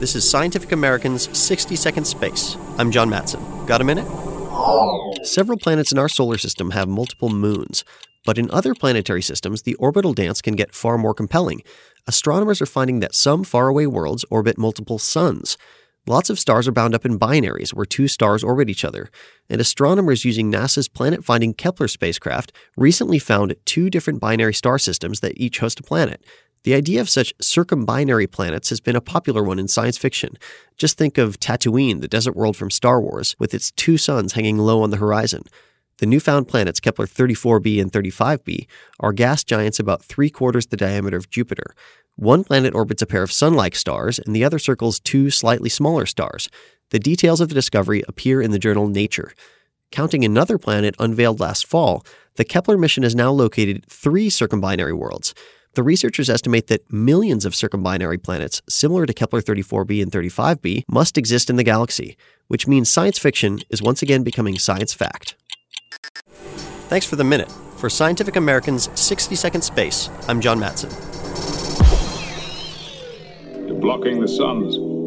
This is Scientific American's 60 Second Space. I'm John Matson. Got a minute? Several planets in our solar system have multiple moons, but in other planetary systems, the orbital dance can get far more compelling. Astronomers are finding that some faraway worlds orbit multiple suns. Lots of stars are bound up in binaries where two stars orbit each other, and astronomers using NASA's planet finding Kepler spacecraft recently found two different binary star systems that each host a planet. The idea of such circumbinary planets has been a popular one in science fiction. Just think of Tatooine, the desert world from Star Wars, with its two suns hanging low on the horizon. The newfound planets Kepler 34b and 35b are gas giants about three quarters the diameter of Jupiter. One planet orbits a pair of sun like stars, and the other circles two slightly smaller stars. The details of the discovery appear in the journal Nature. Counting another planet unveiled last fall, the Kepler mission has now located three circumbinary worlds. The researchers estimate that millions of circumbinary planets, similar to Kepler 34b and 35b, must exist in the galaxy, which means science fiction is once again becoming science fact. Thanks for the minute. For Scientific American's 60 Second Space, I'm John Matson. You're Blocking the suns.